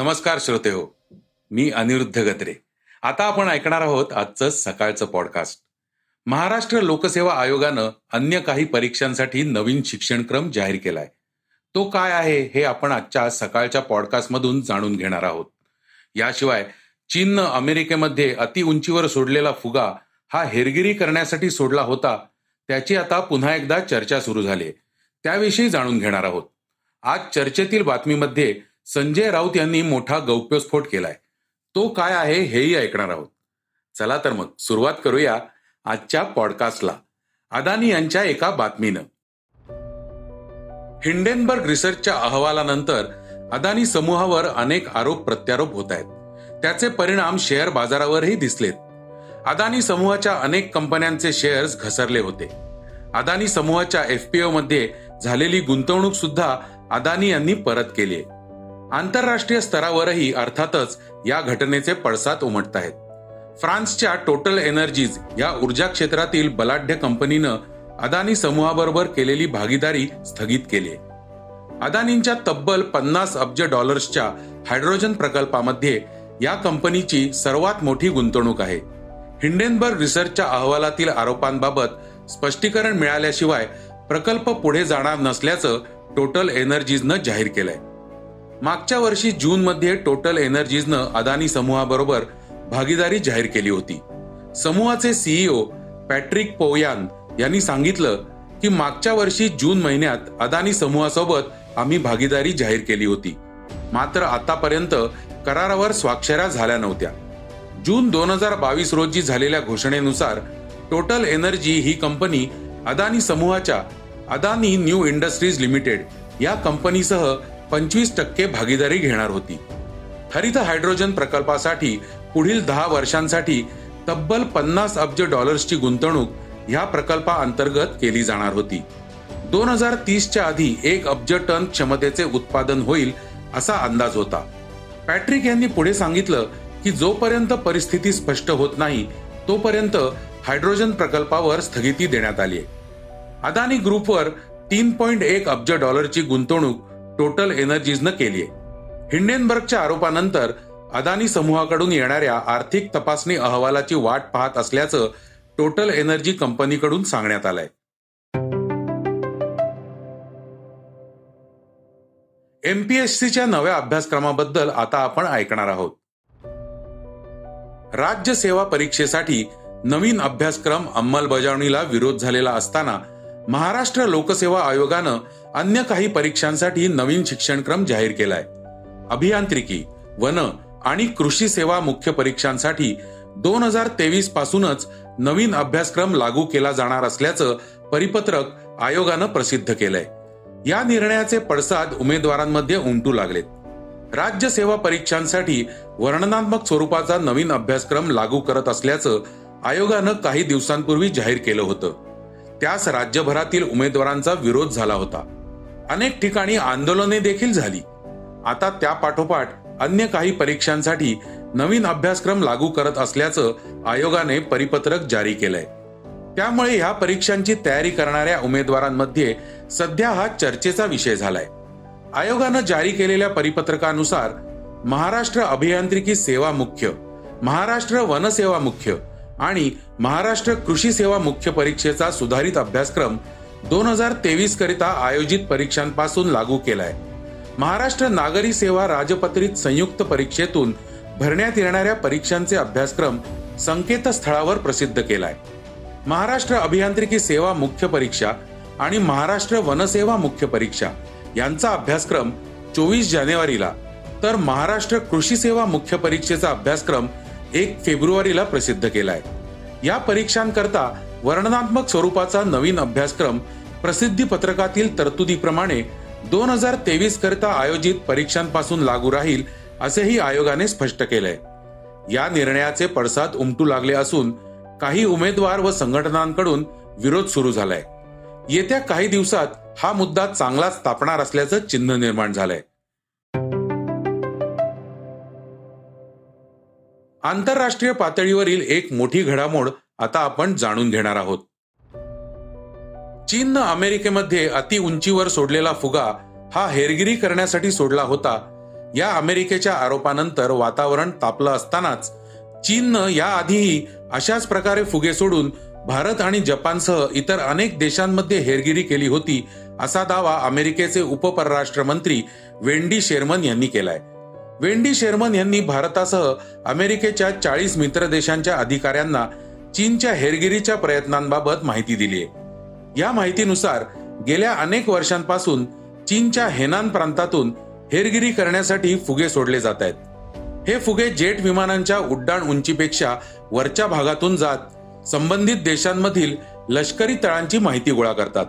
नमस्कार श्रोते हो मी अनिरुद्ध गत्रे आता आपण ऐकणार आहोत आजचं सकाळचं पॉडकास्ट महाराष्ट्र लोकसेवा आयोगानं अन्य काही परीक्षांसाठी नवीन शिक्षणक्रम जाहीर केलाय. तो काय आहे हे आपण आजच्या सकाळच्या पॉडकास्टमधून जाणून घेणार आहोत. याशिवाय चीननं अमेरिकेमध्ये अति उंचीवर सोडलेला फुगा हा हेरगिरी करण्यासाठी सोडला होता त्याची आता पुन्हा एकदा चर्चा सुरू झाली त्याविषयी जाणून घेणार आहोत. आज चर्चेतील बातमीमध्ये संजय राऊत यांनी मोठा गौप्यस्फोट केलाय. तो काय आहे हेही ऐकणार आहोत. चला तर मग सुरुवात करूया आजच्या पॉडकास्टला. अदानी यांच्या एका बातमीनं. हिंडेनबर्ग रिसर्चच्या अहवालानंतर अदानी समूहावर अनेक आरोप प्रत्यारोप होत आहेत. त्याचे परिणाम शेअर बाजारावरही दिसलेत. अदानी समूहाच्या अनेक कंपन्यांचे शेअर्स घसरले होते. अदानी समूहाच्या एफपीओ मध्ये झालेली गुंतवणूक सुद्धा अदानी यांनी परत केली आहे. आंतरराष्ट्रीय स्तरावरही अर्थातच या घटनेचे पडसाद उमटत आहेत फ्रान्सच्या टोटल एनर्जीज या ऊर्जा क्षेत्रातील बलाढ्य कंपनीनं अदानी समूहाबरोबर केलेली भागीदारी स्थगित केली अदानींच्या तब्बल पन्नास अब्ज डॉलर्सच्या हायड्रोजन प्रकल्पामध्ये या कंपनीची सर्वात मोठी गुंतवणूक आहे. हिंडेनबर्ग रिसर्चच्या अहवालातील आरोपांबाबत स्पष्टीकरण मिळाल्याशिवाय प्रकल्प पुढे जाणार नसल्याचं टोटल एनर्जीजनं जाहीर केलंय. मागच्या वर्षी जून मध्ये टोटल एनर्जीजनं अदानी समूहाबरोबर भागीदारी जाहीर केली होती. समूहाचे सीईओ पॅट्रिक पोयान यांनी सांगितलं की मागच्या वर्षी जून महिन्यात अदानी समूहासोबत आम्ही भागीदारी जाहीर केली होती. मात्र आतापर्यंत करारावर स्वाक्षऱ्या झाल्या नव्हत्या. जून दोन हजार बावीस रोजी झालेल्या घोषणेनुसार टोटल एनर्जी ही कंपनी अदानी समूहाच्या अदानी न्यू इंडस्ट्रीज लिमिटेड या कंपनीसह पंचवीस टक्के भागीदारी घेणार होती. हरित हायड्रोजन प्रकल्पासाठी पुढील दहा वर्षांसाठी तब्बल पन्नास अब्ज डॉलर्सची गुंतवणूक ह्या प्रकल्पाअंतर्गत केली जाणार होती. दोन हजार तीसच्या आधी एक अब्ज टन क्षमतेचे उत्पादन होईल असा अंदाज होता. पॅट्रिक यांनी पुढे सांगितलं की जोपर्यंत परिस्थिती स्पष्ट होत नाही तोपर्यंत हायड्रोजन प्रकल्पावर स्थगिती देण्यात आली अदानी ग्रुपवर तीन पॉइंट एक अब्ज डॉलरची गुंतवणूक टोटल एनर्जीजनं केली आहे हिंडेनबर्गच्या आरोपानंतर अदानी समूहाकडून येणाऱ्या आर्थिक तपासणी अहवालाची वाट पाहत असल्याचं टोटल एनर्जी कंपनीकडून सांगण्यात आलंय. एमपीएससीच्या नव्या अभ्यासक्रमाबद्दल आता आपण ऐकणार आहोत. राज्य सेवा परीक्षेसाठी नवीन अभ्यासक्रम अंमलबजावणीला विरोध झालेला असताना महाराष्ट्र लोकसेवा आयोगानं अन्य काही परीक्षांसाठी नवीन शिक्षणक्रम जाहीर केलाय. अभियांत्रिकी वन आणि कृषी सेवा मुख्य परीक्षांसाठी दोन हजार तेवीस पासूनच नवीन अभ्यासक्रम लागू केला जाणार असल्याचं परिपत्रक आयोगानं प्रसिद्ध केलंय. या निर्णयाचे पडसाद उमेदवारांमध्ये उमटू लागलेत. राज्य सेवा परीक्षांसाठी वर्णनात्मक स्वरूपाचा नवीन अभ्यासक्रम लागू करत असल्याचं आयोगानं काही दिवसांपूर्वी जाहीर केलं होतं. त्यास राज्यभरातील उमेदवारांचा विरोध झाला होता. अनेक ठिकाणी आंदोलने देखील झाली. आता त्या पाठोपाठ अन्य काही परीक्षांसाठी नवीन अभ्यासक्रम लागू करत असल्याचं आयोगाने परिपत्रक जारी केलंय. त्यामुळे ह्या परीक्षांची तयारी करणाऱ्या उमेदवारांमध्ये सध्या हा चर्चेचा विषय झालाय. आयोगानं जारी केलेल्या परिपत्रकानुसार महाराष्ट्र अभियांत्रिकी सेवा मुख्य महाराष्ट्र वनसेवा मुख्य आणि महाराष्ट्र कृषी सेवा मुख्य परीक्षेचा सुधारित अभ्यासक्रम दोन हजार तेवीस करिता आयोजित परीक्षांपासून लागू केलाय. महाराष्ट्र नागरी सेवा राजपत्रित संयुक्त परीक्षेतून भरण्यात येणाऱ्या परीक्षांचे अभ्यासक्रम संकेतस्थळावर प्रसिद्ध केलाय. महाराष्ट्र अभियांत्रिकी सेवा मुख्य परीक्षा आणि महाराष्ट्र वनसेवा मुख्य परीक्षा यांचा अभ्यासक्रम चोवीस जानेवारीला. तर महाराष्ट्र कृषी सेवा मुख्य परीक्षेचा अभ्यासक्रम एक फेब्रुवारीला प्रसिद्ध केलाय. या परीक्षांकरता वर्णनात्मक स्वरूपाचा नवीन अभ्यासक्रम प्रसिद्धी पत्रकातील तरतुदीप्रमाणे दोन हजार तेवीस करता आयोजित परीक्षांपासून लागू राहील असेही आयोगाने स्पष्ट केलंय. या निर्णयाचे पडसाद उमटू लागले असून काही उमेदवार व संघटनांकडून विरोध सुरू झालाय. येत्या काही दिवसात हा मुद्दा चांगलाच तापणार असल्याचं चिन्ह निर्माण झालंय. आंतरराष्ट्रीय पातळीवरील एक मोठी घडामोड आता आपण जाणून घेणार आहोत. चीननं अमेरिकेमध्ये अति उंचीवर सोडलेला फुगा हा हेरगिरी करण्यासाठी सोडला होता. या अमेरिकेच्या आरोपानंतर वातावरण तापलं असतानाच चीननं याआधीही अशाच प्रकारे फुगे सोडून भारत आणि जपानसह इतर अनेक देशांमध्ये हेरगिरी केली होती असा दावा अमेरिकेचे उपपरराष्ट्र मंत्री वेंडी शेरमन यांनी केलाय. वेंडी शेरमन यांनी भारतासह अमेरिकेच्या चाळीस मित्र देशांच्या अधिकाऱ्यांना चीनच्या हेरगिरीच्या प्रयत्नांबाबत माहिती दिली आहे. या माहितीनुसार गेल्या अनेक वर्षांपासून चीनच्या हेनान प्रांतातून हेरगिरी करण्यासाठी फुगे सोडले जात आहेत. हे फुगे जेट विमानांच्या उड्डाण उंचीपेक्षा वरच्या भागातून जात संबंधित देशांमधील लष्करी तळांची माहिती गोळा करतात.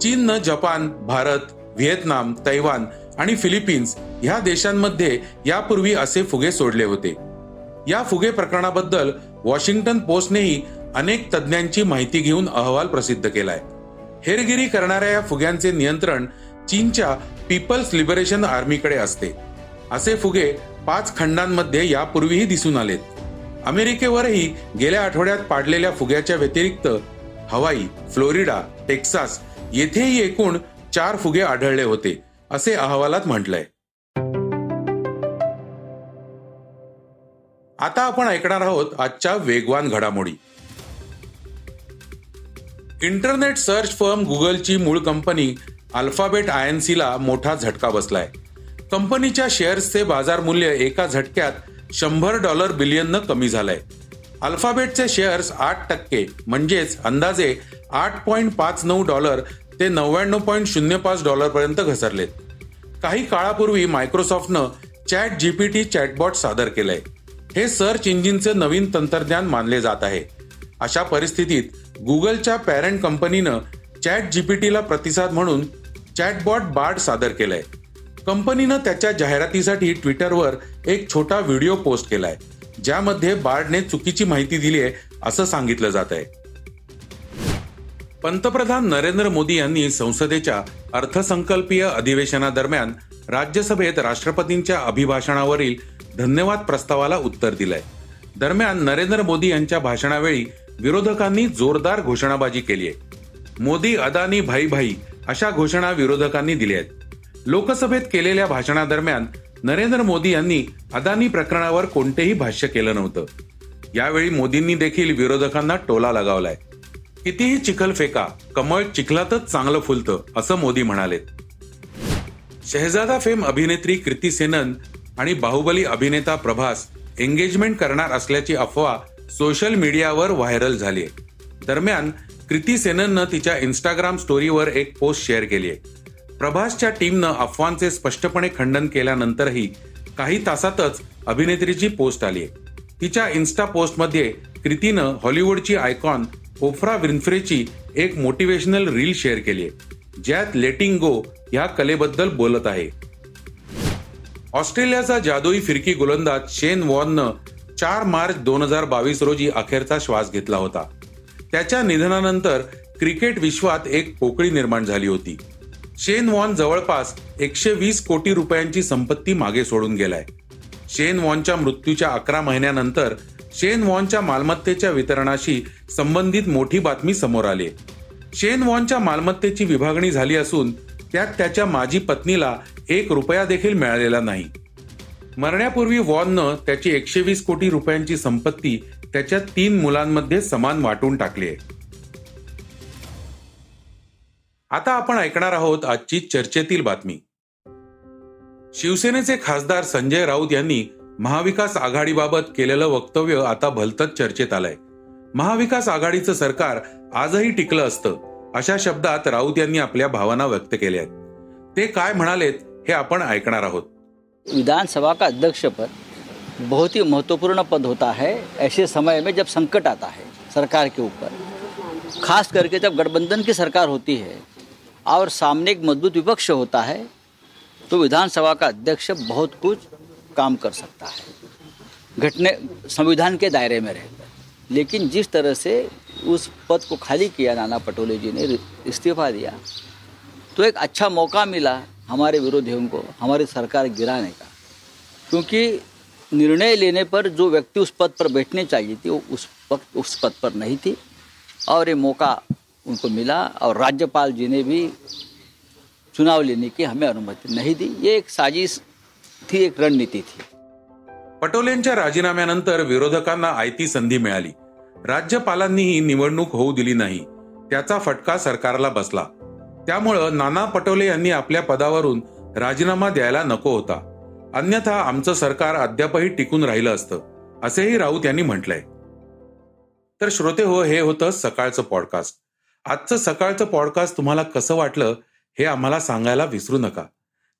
चीननं जपान भारत व्हिएतनाम तैवान आणि फिलिपिन्स ह्या देशांमध्ये यापूर्वी असे फुगे सोडले होते. या फुगे प्रकरणाबद्दल वॉशिंग्टन पोस्टनेही अनेक तज्ज्ञांची माहिती घेऊन अहवाल प्रसिद्ध केलाय. हेरगिरी करणाऱ्या या फुग्यांचे नियंत्रण चीनच्या पीपल्स लिबरेशन आर्मीकडे असते. असे फुगे पाच खंडांमध्ये यापूर्वीही दिसून आलेत. अमेरिकेवरही गेल्या आठवड्यात पाडलेल्या फुग्याच्या व्यतिरिक्त हवाई फ्लोरिडा टेक्सास येथेही एकूण चार फुगे आढळले होते. असे अहवालात म्हटलंय. आता आपण ऐकणार आहोत आजच्या वेगवान घडामोडी. इंटरनेट सर्च फर्म गुगलची मूळ कंपनी अल्फाबेट आय एन ला मोठा झटका बसलाय. कंपनीच्या शेअर्सचे बाजार मूल्य एका झटक्यात शंभर डॉलर बिलियननं कमी झालंय. अल्फाबेटचे शेअर्स आठ टक्के म्हणजेच अंदाजे आठ पॉईंट पाच नऊ डॉलर ते नव्याण्णव पॉइंट शून्य पाच डॉलरपर्यंत घसरलेत. काही काळापूर्वी मायक्रोसॉफ्टनं चॅट जीपीटी चॅटबॉट सादर केलंय. हे सर्च इंजिनचे नवीन तंत्रज्ञान मानले जात आहे. अशा परिस्थितीत गुगलच्या पॅरेंट कंपनीनं चॅट जीपीटीला प्रतिसाद म्हणून चॅटबॉट बार्ड सादर केलंय. कंपनीनं त्याच्या जाहिरातीसाठी ट्विटरवर एक छोटा व्हिडिओ पोस्ट केलाय ज्यामध्ये बार्डने चुकीची माहिती दिली आहे असं सांगितलं जात आहे पंतप्रधान नरेंद्र मोदी यांनी संसदेच्या अर्थसंकल्पीय अधिवेशनादरम्यान राज्यसभेत राष्ट्रपतींच्या अभिभाषणावरील धन्यवाद प्रस्तावाला उत्तर दिलंय. दरम्यान नरेंद्र मोदी यांच्या भाषणावेळी विरोधकांनी जोरदार घोषणाबाजी केली आहे. मोदी अदानी भाई भाई अशा घोषणा विरोधकांनी दिल्या आहेत. लोकसभेत केलेल्या भाषणादरम्यान नरेंद्र मोदी यांनी अदानी प्रकरणावर कोणतेही भाष्य केलं नव्हतं. यावेळी मोदींनी देखील विरोधकांना टोला लगावलाय. कितीही चिखल फेका कमळ चिखलातच चांगलं फुलतं असं मोदी म्हणालेत. शहजादा फेम अभिनेत्री कृती सेनन आणि बाहुबली अभिनेता प्रभास एंगेजमेंट करणार असल्याची अफवा सोशल मीडियावर व्हायरल झाली दरम्यान कृती सेनननं तिच्या इन्स्टाग्राम स्टोरीवर एक पोस्ट शेअर केली आहे प्रभासच्या टीमनं अफवांचे स्पष्टपणे खंडन केल्यानंतरही काही तासातच अभिनेत्रीची पोस्ट आली आहे तिच्या इन्स्टा पोस्टमध्ये कृतीनं हॉलिवूडची आयकॉन ओफ्रा विन्फ्रेची एक मोटिवेशनल रील शेअर केली आहे ज्यात लेटिंग गो ह्या कलेबद्दल बोलत आहे. ऑस्ट्रेलियाचा जादुई फिरकी गोलंदाज शेन वॉननं चार मार्च दोन हजार बावीस रोजी अखेरचा श्वास घेतला होता. त्याच्या निधनानंतर क्रिकेट विश्वात एक पोकळी निर्माण झाली होती. शेन वॉन जवळपास एकशे वीस कोटी रुपयांची संपत्ती मागे सोडून गेलाय. शेन वॉनच्या मृत्यूच्या अकरा महिन्यानंतर शेन वॉनच्या मालमत्तेच्या वितरणाशी संबंधित मोठी बातमी समोर आली. शेन वॉनच्या मालमत्तेची विभागणी झाली असून त्यात त्याच्या माजी पत्नीला एक रुपया देखील मिळालेला नाही. मरण्यापूर्वी वॉननं त्याची एकशे वीस कोटी रुपयांची संपत्ती त्याच्या तीन मुलांमध्ये समान वाटून टाकली आहे. आता आपण ऐकणार आहोत आजची चर्चेतील बातमी. शिवसेनेचे खासदार संजय राऊत यांनी महाविकास आघाडीबाबत केलेलं वक्तव्य आता भलतच चर्चेत आलंय. महाविकास आघाडीचं सरकार आजही टिकलं असतं अशा शब्दात राऊत यांनी आपल्या भावना व्यक्त केल्या आहेत ते काय म्हणालेत हे आपण ऐकणार आहोत. विधानसभा का अध्यक्ष पद बहुत ही महत्त्वपूर्ण पद होता है ऐसे समय में जब संकट आता है सरकार के ऊपर। खास करके जब गठबंधन की सरकार होती है और सामने एक मजबूत विपक्ष होता है तो विधानसभा का अध्यक्ष बहुत कुछ काम कर सकता है। घटने, संविधान के दायरे में रहकर लेकिन जिस तरह से उस पद को खाली किया, नाना पटोले जी ने इस्तीफा दिया तो एक अच्छा मौका मिला हमारे विरोधियों को, हमारी सरकार गिराने का। क्योंकि निर्णय लेने पर जो व्यक्ति उस पद पर बैठने चाहिए थी, वो उस वक्त उस पद पर नहीं थी। और ये मौका उनको मिला और राज्यपाल जी ने भी चुनाव लेने की हमें अनुमति नहीं दी। ये एक साजिश ती एक रणनीती थी. पटोलेंच्या राजीनाम्यानंतर विरोधकांना आयती संधी मिळाली. राज्यपालांनीही निवडणूक होऊ दिली नाही. त्याचा फटका सरकारला बसला. त्यामुळं नाना पटोले यांनी आपल्या पदावरून राजीनामा द्यायला नको होता. अन्यथा आमचं सरकार अद्यापही टिकून राहिलं असतं असेही राऊत यांनी म्हटलंय. तर श्रोते हो हे होतं सकाळचं पॉडकास्ट आजचं सकाळचं पॉडकास्ट तुम्हाला कसं वाटलं हे आम्हाला सांगायला विसरू नका.